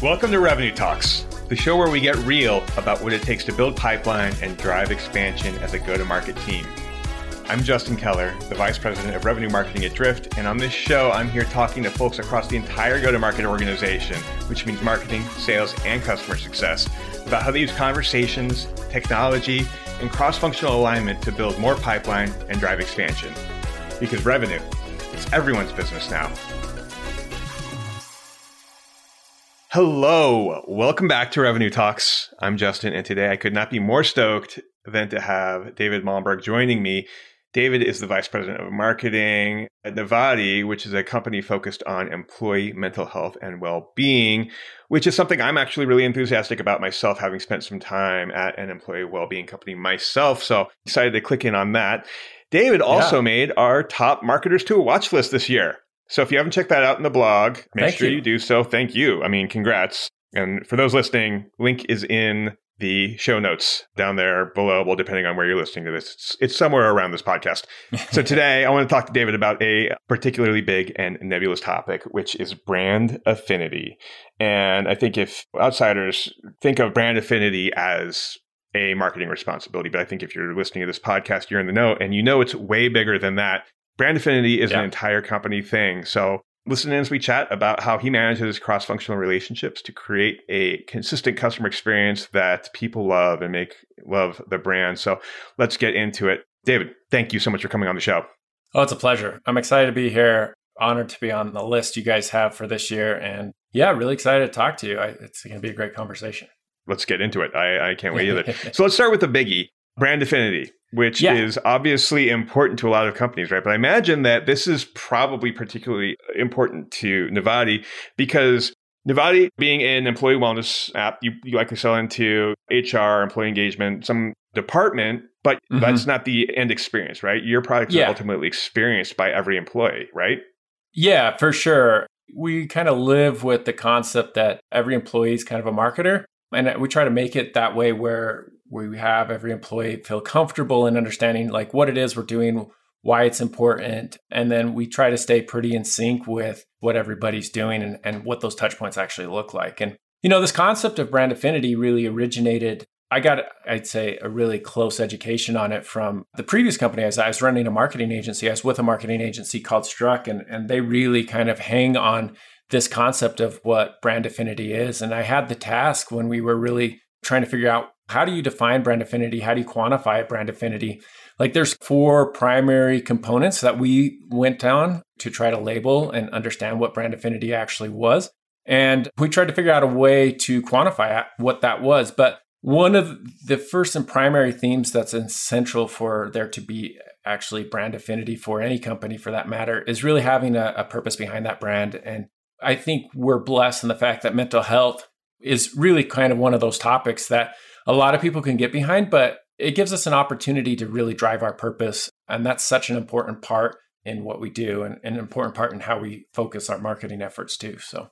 Welcome to Revenue Talks, the show where we get real about what it takes to build pipeline and drive expansion as a go to market team. I'm Justin Keller, the Vice President of Revenue Marketing at Drift, and on this show, I'm here talking to folks across the entire go to market organization, which means marketing, sales, and customer success, about how they use conversations, technology, and cross functional alignment to build more pipeline and drive expansion. Because revenue, it's everyone's business now. Hello, welcome back to Revenue Talks. I'm Justin, and today I could not be more stoked than to have David Malmborg joining me. David is the Vice President of Marketing at Nivati, which is a company focused on employee mental health and well being, which is something I'm actually really enthusiastic about myself, having spent some time at an employee well being company myself. So excited to click in on that. David also yeah. made our top marketers to a watch list this year. So if you haven't checked that out in the blog, make Thank sure you. you do so. Thank you. I mean, congrats. And for those listening, link is in the show notes down there below. Well, depending on where you're listening to this, it's, it's somewhere around this podcast. so today I want to talk to David about a particularly big and nebulous topic, which is brand affinity. And I think if outsiders think of brand affinity as a marketing responsibility, but I think if you're listening to this podcast, you're in the know and you know it's way bigger than that. Brand affinity is yeah. an entire company thing. So listen in as we chat about how he manages cross functional relationships to create a consistent customer experience that people love and make love the brand. So let's get into it. David, thank you so much for coming on the show. Oh, it's a pleasure. I'm excited to be here. Honored to be on the list you guys have for this year. And yeah, really excited to talk to you. I, it's going to be a great conversation. Let's get into it. I, I can't wait either. so let's start with the biggie brand affinity which yeah. is obviously important to a lot of companies, right? But I imagine that this is probably particularly important to Nivati because Nivati being an employee wellness app, you, you likely sell into HR, employee engagement, some department, but mm-hmm. that's not the end experience, right? Your product yeah. is ultimately experienced by every employee, right? Yeah, for sure. We kind of live with the concept that every employee is kind of a marketer. And we try to make it that way where we have every employee feel comfortable in understanding like what it is we're doing, why it's important, and then we try to stay pretty in sync with what everybody's doing and, and what those touch points actually look like. And you know, this concept of brand affinity really originated. I got, I'd say, a really close education on it from the previous company. As I was running a marketing agency, I was with a marketing agency called Struck, and, and they really kind of hang on this concept of what brand affinity is. And I had the task when we were really trying to figure out how do you define brand affinity? How do you quantify brand affinity? Like there's four primary components that we went down to try to label and understand what brand affinity actually was. And we tried to figure out a way to quantify what that was. But one of the first and primary themes that's essential for there to be actually brand affinity for any company for that matter is really having a, a purpose behind that brand. And I think we're blessed in the fact that mental health is really kind of one of those topics that a lot of people can get behind, but it gives us an opportunity to really drive our purpose. And that's such an important part in what we do and an important part in how we focus our marketing efforts too. So,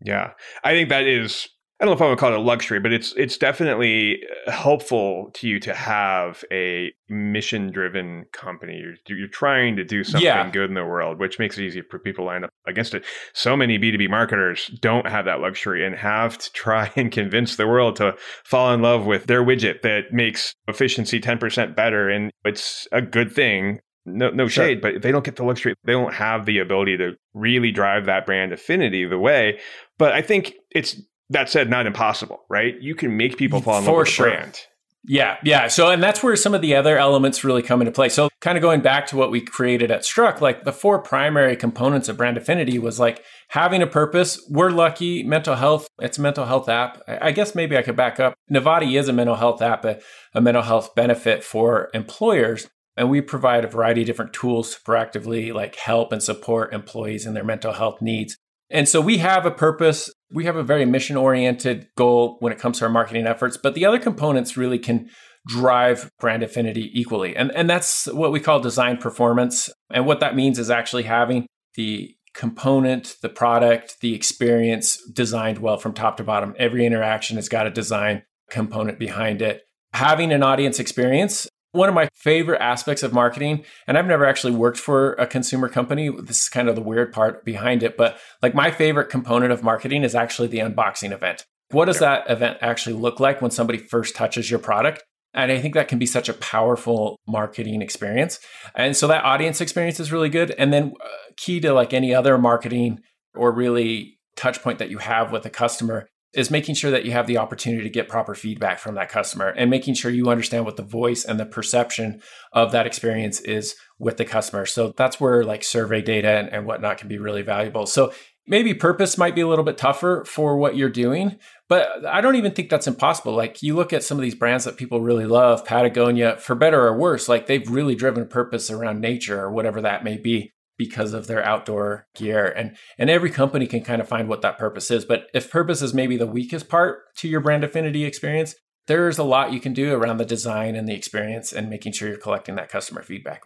yeah, I think that is I don't know if I would call it a luxury, but it's it's definitely helpful to you to have a mission driven company. You're, you're trying to do something yeah. good in the world, which makes it easy for people to line up against it. So many B2B marketers don't have that luxury and have to try and convince the world to fall in love with their widget that makes efficiency 10% better. And it's a good thing no no sure. shade, but they don't get the luxury. They don't have the ability to really drive that brand affinity the way. But I think it's that said, not impossible, right? You can make people fall in love with sure. brand. Yeah, yeah. So, and that's where some of the other elements really come into play. So, kind of going back to what we created at Struck, like the four primary components of brand affinity was like having a purpose. We're lucky, mental health, it's a mental health app. I guess maybe I could back up. Nivati is a mental health app, a, a mental health benefit for employers. And we provide a variety of different tools to proactively like help and support employees in their mental health needs. And so we have a purpose. We have a very mission oriented goal when it comes to our marketing efforts, but the other components really can drive brand affinity equally. And, and that's what we call design performance. And what that means is actually having the component, the product, the experience designed well from top to bottom. Every interaction has got a design component behind it. Having an audience experience one of my favorite aspects of marketing, and I've never actually worked for a consumer company. This is kind of the weird part behind it, but like my favorite component of marketing is actually the unboxing event. What does that event actually look like when somebody first touches your product? And I think that can be such a powerful marketing experience. And so that audience experience is really good. And then, uh, key to like any other marketing or really touch point that you have with a customer is making sure that you have the opportunity to get proper feedback from that customer and making sure you understand what the voice and the perception of that experience is with the customer. So that's where like survey data and, and whatnot can be really valuable. So maybe purpose might be a little bit tougher for what you're doing, but I don't even think that's impossible. Like you look at some of these brands that people really love, Patagonia, for better or worse, like they've really driven a purpose around nature or whatever that may be because of their outdoor gear and and every company can kind of find what that purpose is but if purpose is maybe the weakest part to your brand affinity experience there's a lot you can do around the design and the experience and making sure you're collecting that customer feedback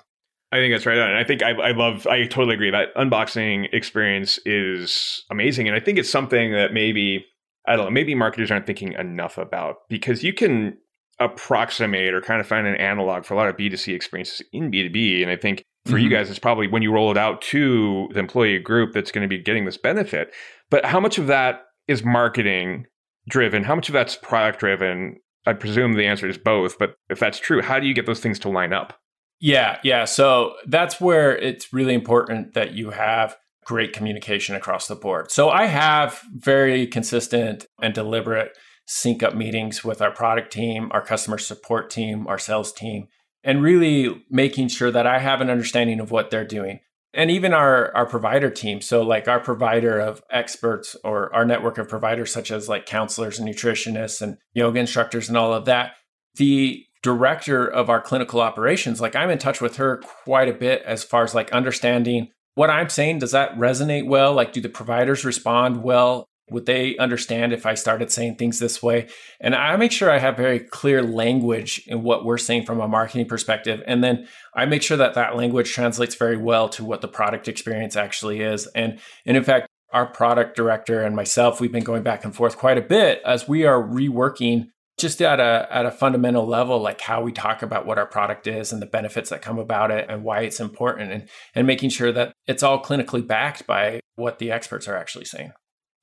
I think that's right on. I think I, I love, I totally agree that unboxing experience is amazing. And I think it's something that maybe, I don't know, maybe marketers aren't thinking enough about because you can approximate or kind of find an analog for a lot of B2C experiences in B2B. And I think for mm-hmm. you guys, it's probably when you roll it out to the employee group that's going to be getting this benefit. But how much of that is marketing driven? How much of that's product driven? I presume the answer is both. But if that's true, how do you get those things to line up? Yeah, yeah. So that's where it's really important that you have great communication across the board. So I have very consistent and deliberate sync up meetings with our product team, our customer support team, our sales team, and really making sure that I have an understanding of what they're doing. And even our, our provider team. So, like our provider of experts or our network of providers, such as like counselors and nutritionists and yoga instructors and all of that. The director of our clinical operations, like I'm in touch with her quite a bit as far as like understanding what I'm saying. Does that resonate well? Like, do the providers respond well? Would they understand if I started saying things this way? And I make sure I have very clear language in what we're saying from a marketing perspective. And then I make sure that that language translates very well to what the product experience actually is. And, and in fact, our product director and myself, we've been going back and forth quite a bit as we are reworking just at a at a fundamental level like how we talk about what our product is and the benefits that come about it and why it's important and and making sure that it's all clinically backed by what the experts are actually saying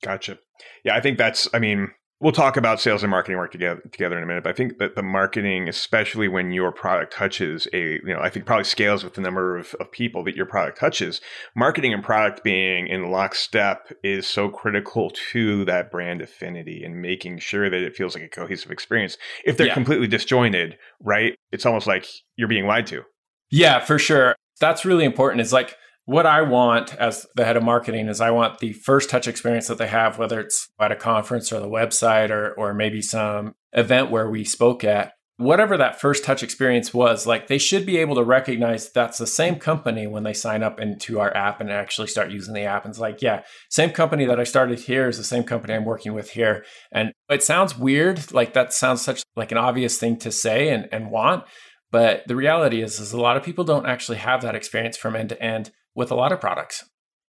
Gotcha. Yeah, I think that's, I mean, we'll talk about sales and marketing work together together in a minute, but I think that the marketing, especially when your product touches a, you know, I think probably scales with the number of, of people that your product touches. Marketing and product being in lockstep is so critical to that brand affinity and making sure that it feels like a cohesive experience. If they're yeah. completely disjointed, right? It's almost like you're being lied to. Yeah, for sure. That's really important. It's like what I want as the head of marketing is I want the first touch experience that they have, whether it's at a conference or the website or or maybe some event where we spoke at, whatever that first touch experience was, like they should be able to recognize that's the same company when they sign up into our app and actually start using the app. And it's like, yeah, same company that I started here is the same company I'm working with here. And it sounds weird, like that sounds such like an obvious thing to say and, and want. But the reality is, is a lot of people don't actually have that experience from end to end with a lot of products.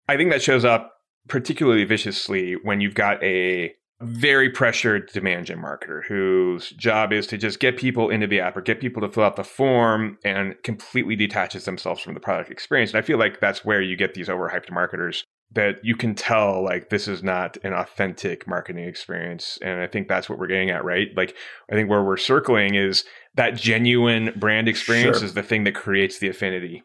I think that shows up particularly viciously when you've got a very pressured demand gen marketer whose job is to just get people into the app or get people to fill out the form and completely detaches themselves from the product experience. And I feel like that's where you get these overhyped marketers that you can tell like this is not an authentic marketing experience. And I think that's what we're getting at, right? Like I think where we're circling is that genuine brand experience sure. is the thing that creates the affinity.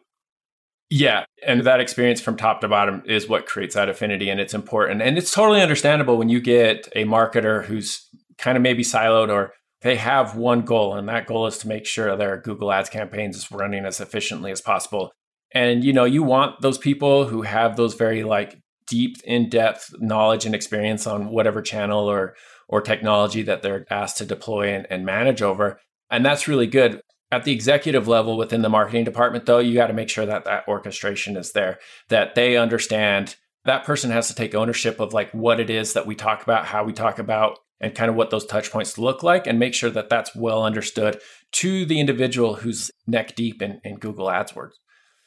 Yeah. And that experience from top to bottom is what creates that affinity. And it's important. And it's totally understandable when you get a marketer who's kind of maybe siloed or they have one goal, and that goal is to make sure their Google Ads campaigns is running as efficiently as possible. And you know, you want those people who have those very like deep, in-depth knowledge and experience on whatever channel or or technology that they're asked to deploy and, and manage over. And that's really good. At the executive level within the marketing department, though, you got to make sure that that orchestration is there, that they understand that person has to take ownership of like what it is that we talk about, how we talk about, and kind of what those touch points look like, and make sure that that's well understood to the individual who's neck deep in, in Google AdWords.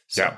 So. Yeah.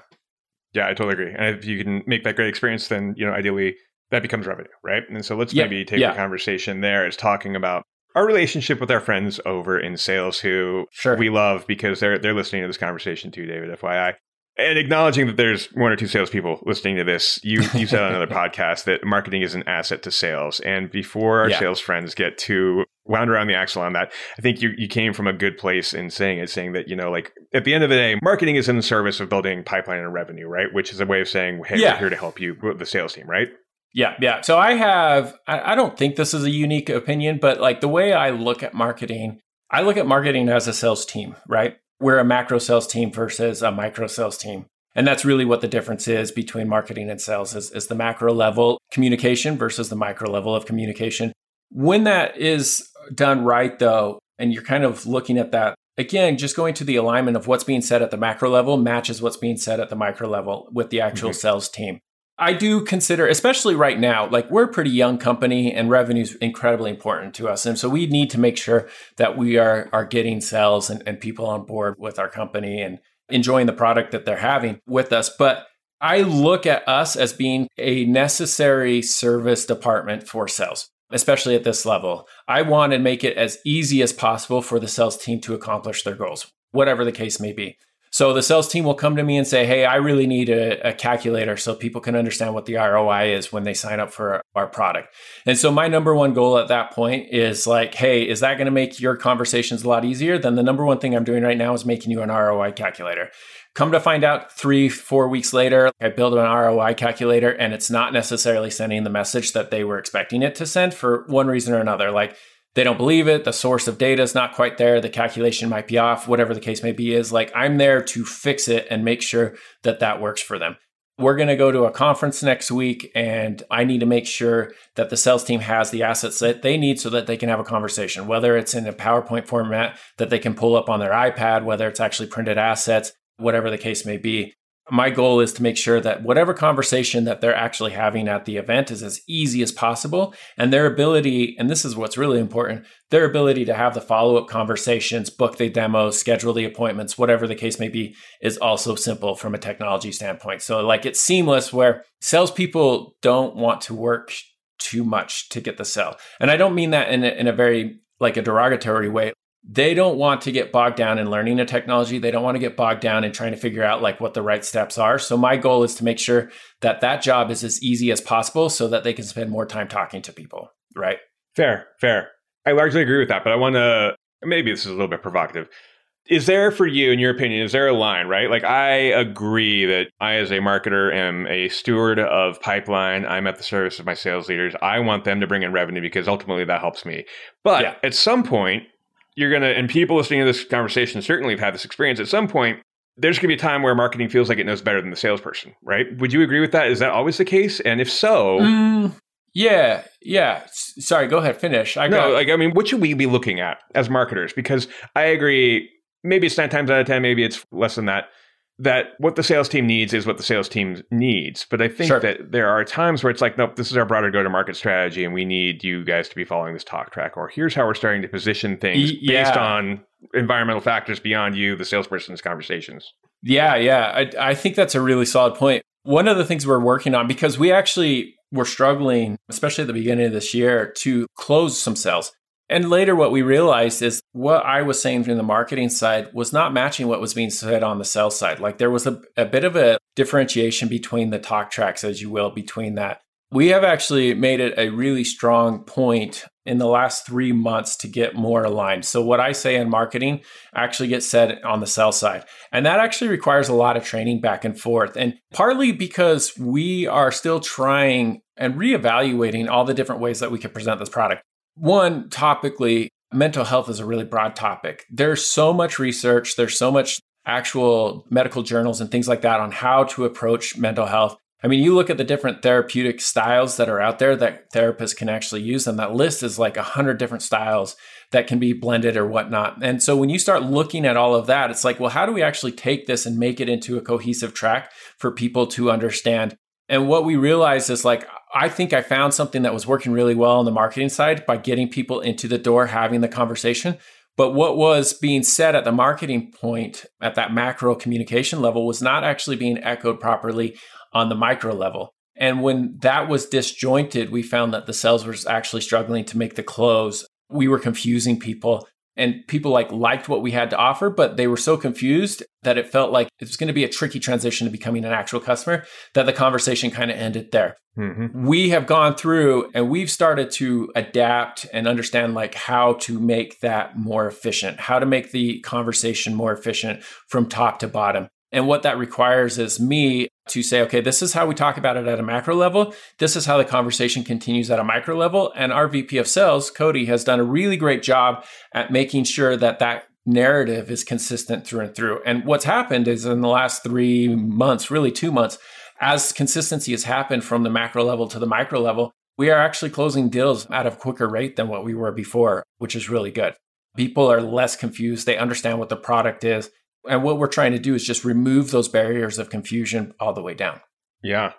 Yeah, I totally agree. And if you can make that great experience, then, you know, ideally that becomes revenue, right? And so let's yeah, maybe take yeah. a conversation there as talking about our relationship with our friends over in sales who sure. we love because they're they're listening to this conversation too, David. FYI. And acknowledging that there's one or two salespeople listening to this, you you said on another podcast that marketing is an asset to sales. And before our Yeah. sales friends get too wound around the axle on that, I think you you came from a good place in saying it, saying that you know, like at the end of the day, marketing is in the service of building pipeline and revenue, right? Which is a way of saying, hey, Yeah. we're here to help you with the sales team, right? Yeah, yeah. So I have, I, I don't think this is a unique opinion, but like the way I look at marketing, I look at marketing as a sales team, right? We're a macro sales team versus a micro sales team. And that's really what the difference is between marketing and sales is, is the macro level communication versus the micro level of communication. When that is done right, though, and you're kind of looking at that, again, just going to the alignment of what's being said at the macro level matches what's being said at the micro level with the actual Mhm. sales team. I do consider, especially right now, like we're a pretty young company and revenue is incredibly important to us. And so we need to make sure that we are, are getting sales and, and people on board with our company and enjoying the product that they're having with us. But I look at us as being a necessary service department for sales, especially at this level. I want to make it as easy as possible for the sales team to accomplish their goals, whatever the case may be. So the sales team will come to me and say, Hey, I really need a, a, calculator so people can understand what the ROI is when they sign up for our product. And so my number one goal at that point is like, Hey, is that going to make your conversations a lot easier? Then the number one thing I'm doing right now is making you an ROI calculator. Come to find out three, four weeks later, I build an ROI calculator and it's not necessarily sending the message that they were expecting it to send for one reason or another. Like they don't believe it, the source of data is not quite there, the calculation might be off, whatever the case may be, is like I'm there to fix it and make sure that that works for them. We're going to go to a conference next week, and I need to make sure that the sales team has the assets that they need so that they can have a conversation, whether it's in a PowerPoint format that they can pull up on their iPad, whether it's actually printed assets, whatever the case may be. My goal is to make sure that whatever conversation that they're actually having at the event is as easy as possible. And their ability, and this is what's really important, their ability to have the follow up conversations, book the demos, schedule the appointments, whatever the case may be, is also simple from a technology standpoint. So, like, it's seamless where salespeople don't want to work too much to get the sell. And I don't mean that in a, in a very like a derogatory way they don't want to get bogged down in learning a technology they don't want to get bogged down in trying to figure out like what the right steps are so my goal is to make sure that that job is as easy as possible so that they can spend more time talking to people right Fair, fair. I largely agree with that, but I want to maybe this is a little bit provocative. Is there for you, in your opinion, is there a line, right? Like, I agree that I, as a marketer, am a steward of pipeline. I'm at the service of my sales leaders. I want them to bring in revenue because ultimately that helps me. But Yeah. at some point, you're going to, and people listening to this conversation certainly have had this experience. At some point, there's going to be a time where marketing feels like it knows better than the salesperson, right? Would you agree with that? Is that always the case? And if so, Mm, yeah yeah S- sorry go ahead finish i no, like I mean, what should we be looking at as marketers? Because I agree, maybe it's nine times out of ten, maybe it's less than that. That what the sales team needs is what the sales team needs. But I think Sure. that there are times where it's like, nope, this is our broader go-to-market strategy, and we need you guys to be following this talk track. Or here's how we're starting to position things Y- based on environmental factors beyond you, the salesperson's conversations. Yeah, yeah. I, I think that's a really solid point. One of the things we're working on, because we actually were struggling, especially at the beginning of this year, to close some sales. And later, what we realized is what I was saying from the marketing side was not matching what was being said on the sales side. Like there was a, a bit of a differentiation between the talk tracks, as you will, between that. We have actually made it a really strong point in the last three months to get more aligned. So, what I say in marketing actually gets said on the sales side. And that actually requires a lot of training back and forth. And partly because we are still trying and reevaluating all the different ways that we can present this product. One, topically, mental health is a really broad topic. There's so much research, there's so much actual medical journals and things like that on how to approach mental health. I mean, you look at the different therapeutic styles that are out there that therapists can actually use, and that list is like a hundred different styles that can be blended or whatnot. And so when you start looking at all of that, it's like, well, how do we actually take this and make it into a cohesive track for people to understand? And what we realize is like, I think I found something that was working really well on the marketing side by getting people into the door, having the conversation. But what was being said at the marketing point at that macro communication level was not actually being echoed properly on the micro level. And when that was disjointed, we found that the sales was actually struggling to make the close we were confusing people and people like liked what we had to offer but they were so confused that it felt like it was going to be a tricky transition to becoming an actual customer that the conversation kind of ended there mm-hmm. we have gone through and we've started to adapt and understand like how to make that more efficient how to make the conversation more efficient from top to bottom and what that requires is me to say, okay, this is how we talk about it at a macro level. This is how the conversation continues at a micro level. And our VP of sales, Cody, has done a really great job at making sure that that narrative is consistent through and through. And what's happened is in the last three months, really two months, as consistency has happened from the macro level to the micro level, we are actually closing deals at a quicker rate than what we were before, which is really good. People are less confused. They understand what the product is. And what we're trying to do is just remove those barriers of confusion all the way down. Yeah.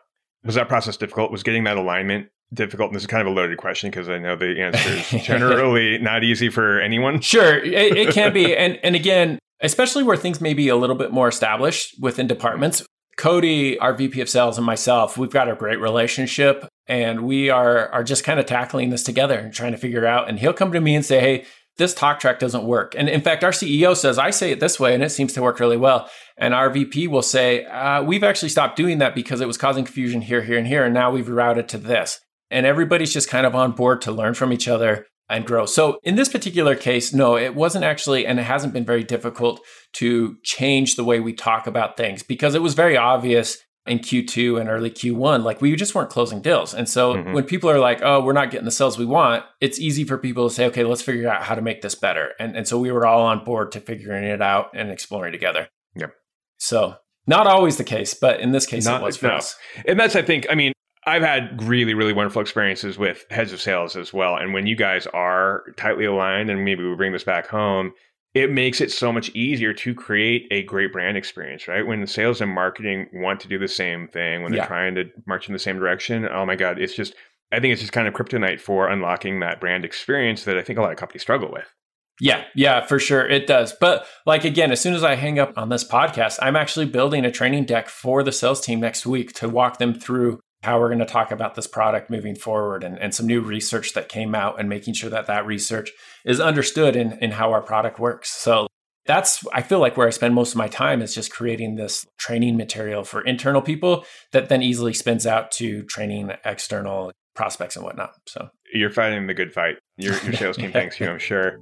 Was that process difficult? Was getting that alignment difficult? And this is kind of a loaded question because I know the answer is generally not easy for anyone. Sure, it, it can be. And, and again, especially where things may be a little bit more established within departments. Cody, our VP of sales, and myself, we've got a great relationship and we are, are just kind of tackling this together and trying to figure it out. And he'll come to me and say, Hey, this talk track doesn't work. And in fact, our CEO says, I say it this way, and it seems to work really well. And our VP will say, uh, We've actually stopped doing that because it was causing confusion here, here, and here. And now we've routed to this. And everybody's just kind of on board to learn from each other and grow. So in this particular case, no, it wasn't actually, and it hasn't been very difficult to change the way we talk about things because it was very obvious in Q2 and early Q1, like we just weren't closing deals. And so mm-hmm. when people are like, oh, we're not getting the sales we want, it's easy for people to say, okay, let's figure out how to make this better. And, and so we were all on board to figuring it out and exploring together. Yep. So not always the case, but in this case, not, it was for no. us. And that's, I think, I mean, I've had really, really wonderful experiences with heads of sales as well. And when you guys are tightly aligned, and maybe we bring this back home, it makes it so much easier to create a great brand experience, right? When sales and marketing want to do the same thing, when they're yeah. trying to march in the same direction, oh my God, it's just, I think it's just kind of kryptonite for unlocking that brand experience that I think a lot of companies struggle with. Yeah, yeah, for sure. It does. But like again, as soon as I hang up on this podcast, I'm actually building a training deck for the sales team next week to walk them through how we're going to talk about this product moving forward and, and some new research that came out and making sure that that research is understood in, in how our product works. So that's, I feel like where I spend most of my time is just creating this training material for internal people that then easily spins out to training external prospects and whatnot. So you're fighting the good fight. Your, your sales team thanks you, I'm sure.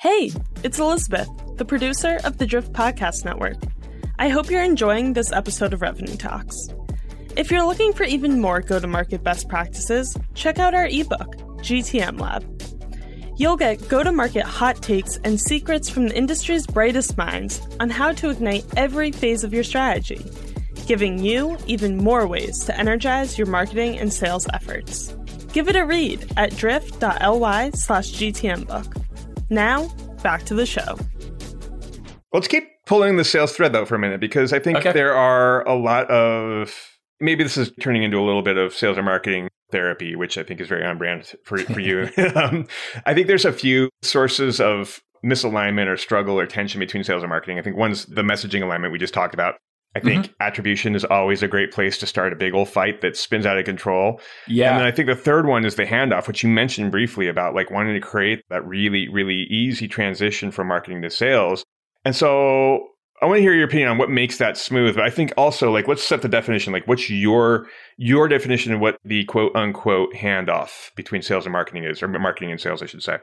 Hey, it's Elizabeth, the producer of the Drift Podcast Network. I hope you're enjoying this episode of Revenue Talks. If you're looking for even more go to market best practices, check out our ebook, GTM Lab. You'll get go to market hot takes and secrets from the industry's brightest minds on how to ignite every phase of your strategy, giving you even more ways to energize your marketing and sales efforts. Give it a read at drift.ly slash gtmbook. Now, back to the show. Let's keep pulling the sales thread though for a minute because I think okay. there are a lot of maybe this is turning into a little bit of sales and marketing therapy, which I think is very on brand for, for you. um, I think there's a few sources of misalignment or struggle or tension between sales and marketing. I think one's the messaging alignment we just talked about. I think mm-hmm. attribution is always a great place to start a big old fight that spins out of control. Yeah. And then I think the third one is the handoff, which you mentioned briefly about like wanting to create that really, really easy transition from marketing to sales. And so I want to hear your opinion on what makes that smooth. But I think also like let's set the definition. Like what's your your definition of what the quote unquote handoff between sales and marketing is, or marketing and sales, I should say.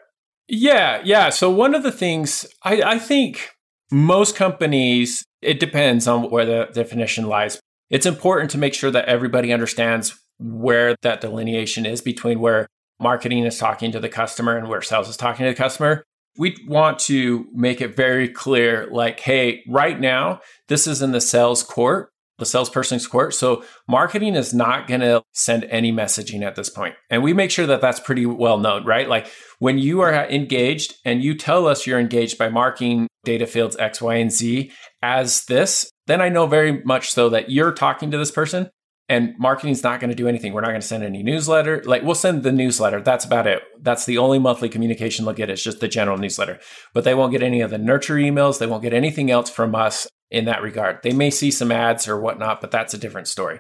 Yeah, yeah. So one of the things I, I think most companies, it depends on where the definition lies. It's important to make sure that everybody understands where that delineation is between where marketing is talking to the customer and where sales is talking to the customer we want to make it very clear like, hey, right now, this is in the sales court, the salesperson's court. So marketing is not going to send any messaging at this point. And we make sure that that's pretty well known, right? Like when you are engaged and you tell us you're engaged by marking data fields X, Y, and Z as this, then I know very much so that you're talking to this person and marketing's not going to do anything. We're not going to send any newsletter. Like we'll send the newsletter. That's about it. That's the only monthly communication they'll get. It's just the general newsletter. But they won't get any of the nurture emails. They won't get anything else from us in that regard. They may see some ads or whatnot, but that's a different story.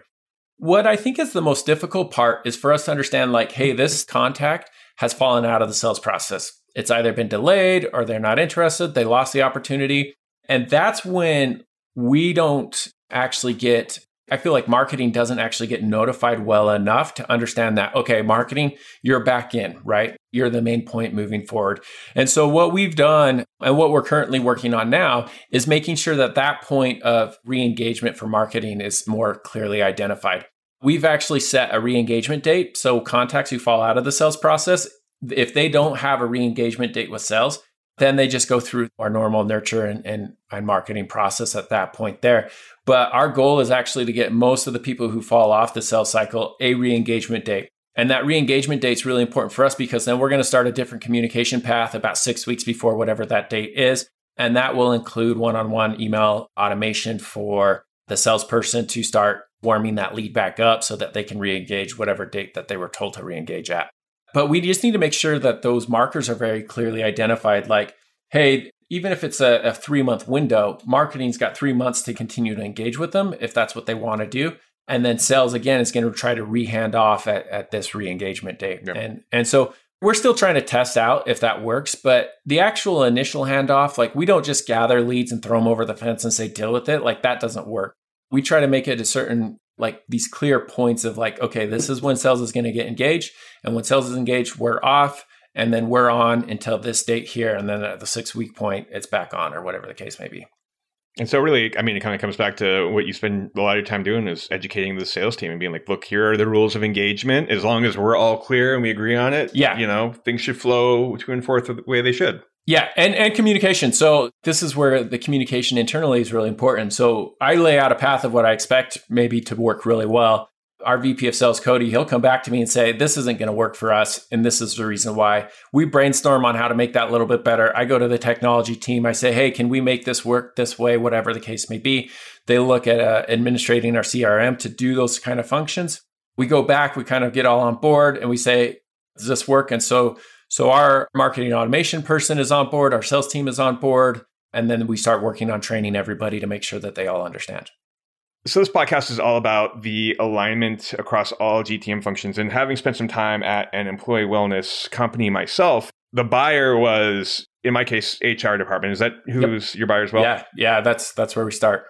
What I think is the most difficult part is for us to understand like, hey, this contact has fallen out of the sales process. It's either been delayed or they're not interested, they lost the opportunity. And that's when we don't actually get I feel like marketing doesn't actually get notified well enough to understand that, okay, marketing, you're back in, right? You're the main point moving forward. And so, what we've done and what we're currently working on now is making sure that that point of re engagement for marketing is more clearly identified. We've actually set a re engagement date. So, contacts who fall out of the sales process, if they don't have a re engagement date with sales, then they just go through our normal nurture and, and, and, marketing process at that point there. But our goal is actually to get most of the people who fall off the sales cycle a re engagement date. And that re engagement date is really important for us because then we're going to start a different communication path about six weeks before whatever that date is. And that will include one on one email automation for the salesperson to start warming that lead back up so that they can re engage whatever date that they were told to re engage at. But we just need to make sure that those markers are very clearly identified. Like, hey, even if it's a, a three month window, marketing's got three months to continue to engage with them if that's what they want to do. And then sales again is going to try to rehand off at, at this re-engagement date. Yep. And and so we're still trying to test out if that works, but the actual initial handoff, like we don't just gather leads and throw them over the fence and say deal with it. Like that doesn't work. We try to make it a certain like these clear points of like, okay, this is when sales is going to get engaged. And when sales is engaged, we're off. And then we're on until this date here. And then at the six week point, it's back on or whatever the case may be. And so, really, I mean, it kind of comes back to what you spend a lot of your time doing is educating the sales team and being like, look, here are the rules of engagement. As long as we're all clear and we agree on it, yeah. you know, things should flow to and forth the way they should. Yeah, and, and communication. So this is where the communication internally is really important. So I lay out a path of what I expect maybe to work really well. Our VP of sales, Cody, he'll come back to me and say, This isn't going to work for us. And this is the reason why. We brainstorm on how to make that a little bit better. I go to the technology team. I say, Hey, can we make this work this way, whatever the case may be? They look at uh, administrating our CRM to do those kind of functions. We go back, we kind of get all on board and we say, Does this work? And so so our marketing automation person is on board, our sales team is on board, and then we start working on training everybody to make sure that they all understand. So this podcast is all about the alignment across all GTM functions. And having spent some time at an employee wellness company myself, the buyer was, in my case, HR department. Is that who's yep. your buyer as well? Yeah, yeah, that's that's where we start.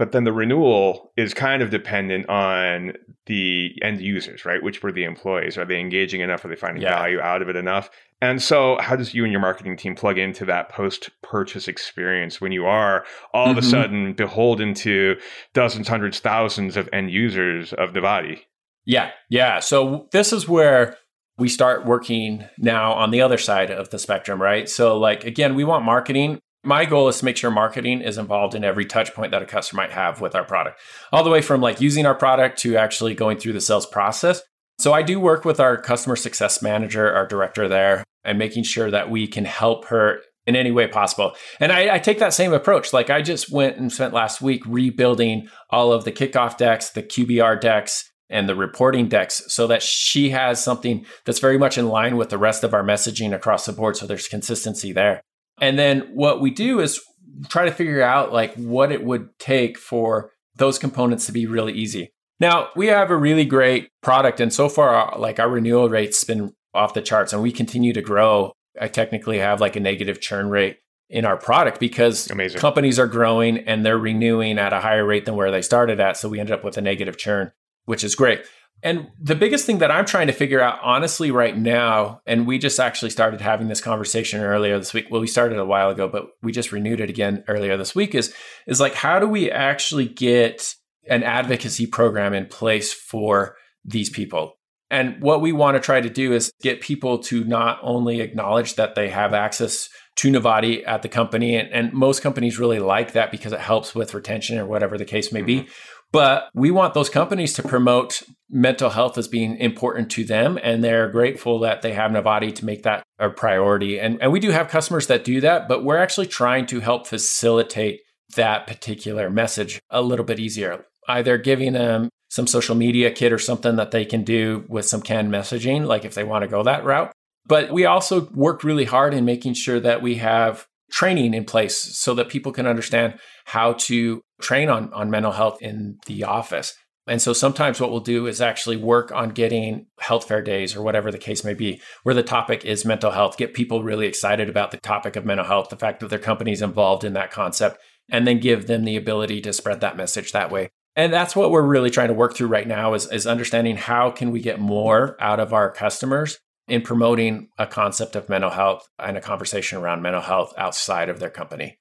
But then the renewal is kind of dependent on the end users, right? Which were the employees. Are they engaging enough? Are they finding yeah. value out of it enough? And so, how does you and your marketing team plug into that post purchase experience when you are all mm-hmm. of a mm-hmm. sudden beholden to dozens, hundreds, thousands of end users of Nivati? Yeah, yeah. So, this is where we start working now on the other side of the spectrum, right? So, like, again, we want marketing my goal is to make sure marketing is involved in every touch point that a customer might have with our product, all the way from like using our product to actually going through the sales process. So I do work with our customer success manager, our director there, and making sure that we can help her in any way possible. And I, I, take that same approach. Like I just went and spent last week rebuilding all of the kickoff decks, the QBR decks, and the reporting decks so that she has something that's very much in line with the rest of our messaging across the board. So there's consistency there. And then what we do is try to figure out like what it would take for those components to be really easy. Now, we have a really great product and so far uh, like our renewal rate's been off the charts and we continue to grow. I technically have like a negative churn rate in our product because Amazing. companies are growing and they're renewing at a higher rate than where they started at. So we ended up with a negative churn, which is great. And the biggest thing that I'm trying to figure out, honestly, right now, and we just actually started having this conversation earlier this week. Well, we started a while ago, but we just renewed it again earlier this week. Is is like how do we actually get an advocacy program in place for these people? And what we want to try to do is get people to not only acknowledge that they have access to Nivati at the company, and, and most companies really like that because it helps with retention or whatever the case may be. Mm-hmm. But we want those companies to promote mental health as being important to them. And they're grateful that they have Nivati to make that a priority. And, and we do have customers that do that, but we're actually trying to help facilitate that particular message a little bit easier. Either giving them some social media kit or something that they can do with some canned messaging, like if they want to go that route. But we also work really hard in making sure that we have training in place so that people can understand how to train on, on mental health in the office. And so sometimes what we'll do is actually work on getting health fair days or whatever the case may be, where the topic is mental health, get people really excited about the topic of mental health, the fact that their company's involved in that concept, and then give them the ability to spread that message that way. And that's what we're really trying to work through right now is, is understanding how can we get more out of our customers in promoting a concept of mental health and a conversation around mental health outside of their company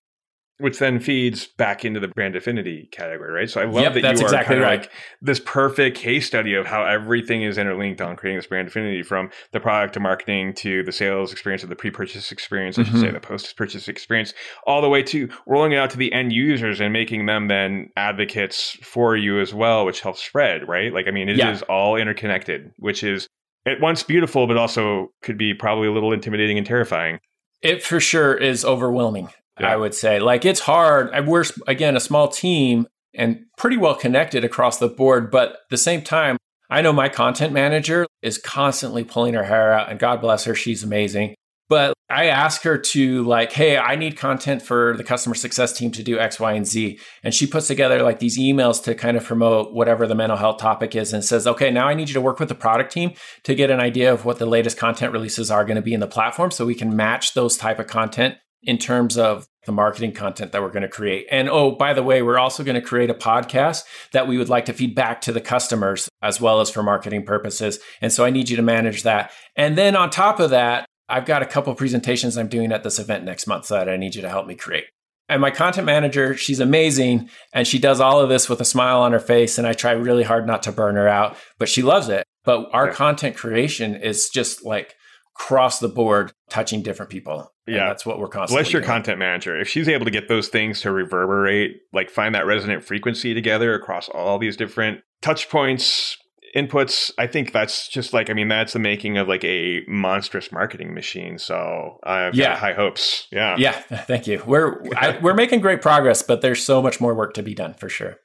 which then feeds back into the brand affinity category, right? So I love yep, that that's you are exactly kind of right. like this perfect case study of how everything is interlinked on creating this brand affinity from the product to marketing to the sales experience or the pre-purchase experience, I should Mhm. say, the post-purchase experience, all the way to rolling it out to the end users and making them then advocates for you as well, which helps spread, right? Like, I mean, it is Yeah. all interconnected, which is at once beautiful, but also could be probably a little intimidating and terrifying. It for sure is overwhelming, Yeah. I would say. Like it's hard. We're, again, a small team and pretty well connected across the board. But at the same time, I know my content manager is constantly pulling her hair out, and God bless her, she's amazing. But I ask her to, like, hey, I need content for the customer success team to do X, Y, and Z. And she puts together like these emails to kind of promote whatever the mental health topic is and says, okay, now I need you to work with the product team to get an idea of what the latest content releases are going to be in the platform so we can match those type of content in terms of the marketing content that we're going to create. And oh, by the way, we're also going to create a podcast that we would like to feed back to the customers as well as for marketing purposes. And so I need you to manage that. And then on top of that, I've got a couple presentations I'm doing at this event next month that I need you to help me create. And my content manager, she's amazing. And she does all of this with a smile on her face. And I try really hard not to burn her out, but she loves it. But our Yeah. content creation is just like across the board touching different people. And Yeah. that's what we're constantly Bless your doing. content manager. If she's able to get those things to reverberate, like find that resonant frequency together across all these different touch points, inputs, I think that's just like, I mean, that's the making of like a monstrous marketing machine. So I've Yeah. high hopes. Yeah. Yeah, thank you. We're I, we're making great progress, but there's so much more work to be done for sure.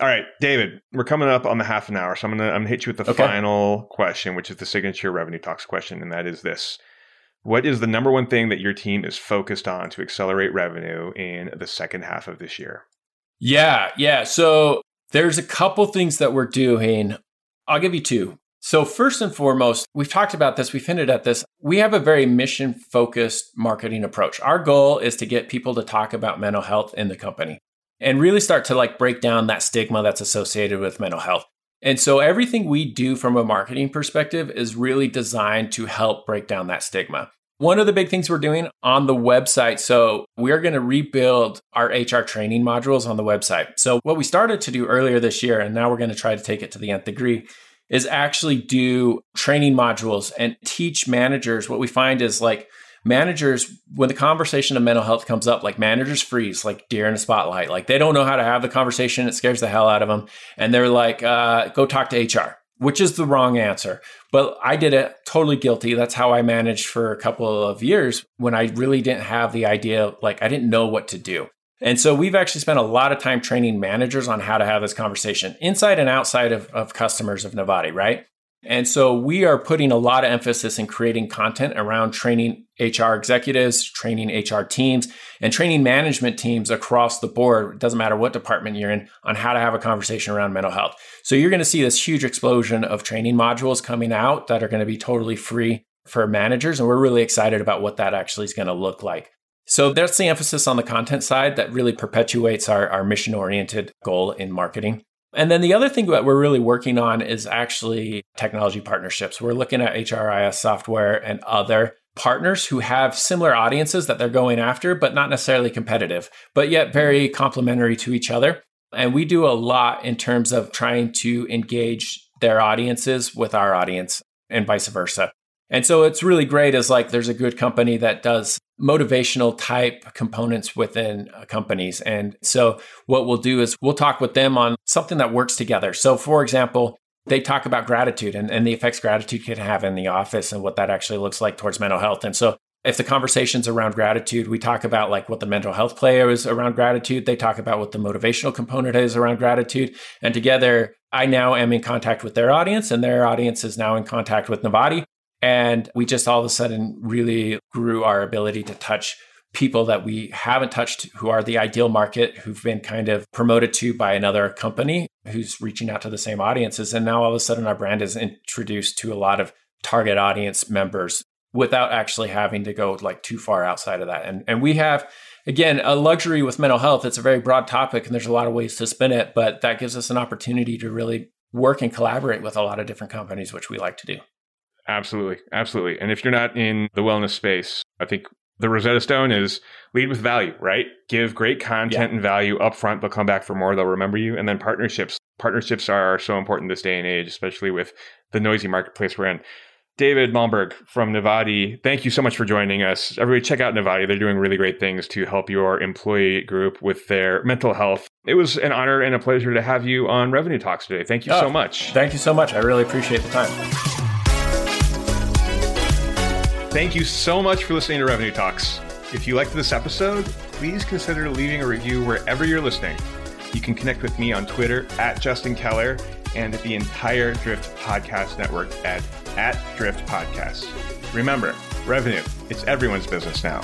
All right, David, we're coming up on the half an hour. So I'm going to I'm gonna hit you with the Okay. final question, which is the signature revenue talks question. And that is this What is the number one thing that your team is focused on to accelerate revenue in the second half of this year? Yeah, yeah. So there's a couple things that we're doing. I'll give you two. So first and foremost, we've talked about this, we've hinted at this. We have a very mission focused marketing approach. Our goal is to get people to talk about mental health in the company and really start to like break down that stigma that's associated with mental health. And so everything we do from a marketing perspective is really designed to help break down that stigma. One of the big things we're doing on the website, so we're going to rebuild our HR training modules on the website. So, what we started to do earlier this year, and now we're going to try to take it to the nth degree, is actually do training modules and teach managers. What we find is like managers, when the conversation of mental health comes up, like managers freeze, like deer in a spotlight. Like they don't know how to have the conversation. It scares the hell out of them. And they're like, uh, go talk to HR, which is the wrong answer. But I did it totally guilty. That's how I managed for a couple of years when I really didn't have the idea, like I didn't know what to do. And so we've actually spent a lot of time training managers on how to have this conversation inside and outside of, of customers of Nivati, right? And so we are putting a lot of emphasis in creating content around training HR executives, training HR teams, and training management teams across the board. It doesn't matter what department you're in on how to have a conversation around mental health. So you're going to see this huge explosion of training modules coming out that are going to be totally free for managers. And we're really excited about what that actually is going to look like. So that's the emphasis on the content side that really perpetuates our, our mission oriented goal in marketing. And then the other thing that we're really working on is actually technology partnerships. We're looking at HRIS software and other partners who have similar audiences that they're going after, but not necessarily competitive, but yet very complementary to each other. And we do a lot in terms of trying to engage their audiences with our audience and vice versa. And so it's really great as like there's a good company that does motivational type components within uh, companies. And so what we'll do is we'll talk with them on something that works together. So for example, they talk about gratitude and, and the effects gratitude can have in the office and what that actually looks like towards mental health. And so if the conversation's around gratitude, we talk about like what the mental health player is around gratitude. They talk about what the motivational component is around gratitude. And together, I now am in contact with their audience and their audience is now in contact with Nivati. And we just all of a sudden really grew our ability to touch people that we haven't touched who are the ideal market, who've been kind of promoted to by another company who's reaching out to the same audiences. And now all of a sudden, our brand is introduced to a lot of target audience members without actually having to go like too far outside of that. And, and we have, again, a luxury with mental health. It's a very broad topic and there's a lot of ways to spin it, but that gives us an opportunity to really work and collaborate with a lot of different companies, which we like to do. Absolutely. Absolutely. And if you're not in the wellness space, I think the Rosetta Stone is lead with value, right? Give great content yeah. and value upfront. They'll come back for more. They'll remember you. And then partnerships. Partnerships are so important this day and age, especially with the noisy marketplace we're in. David Malmborg from Nivati, thank you so much for joining us. Everybody, check out Nivati. They're doing really great things to help your employee group with their mental health. It was an honor and a pleasure to have you on Revenue Talks today. Thank you oh, so ah, much. Thank you so much. I really appreciate the time. Thank you so much for listening to Revenue Talks. If you liked this episode, please consider leaving a review wherever you're listening. You can connect with me on Twitter at Justin Keller and the entire Drift Podcast Network at, at Drift Podcasts. Remember, revenue, it's everyone's business now.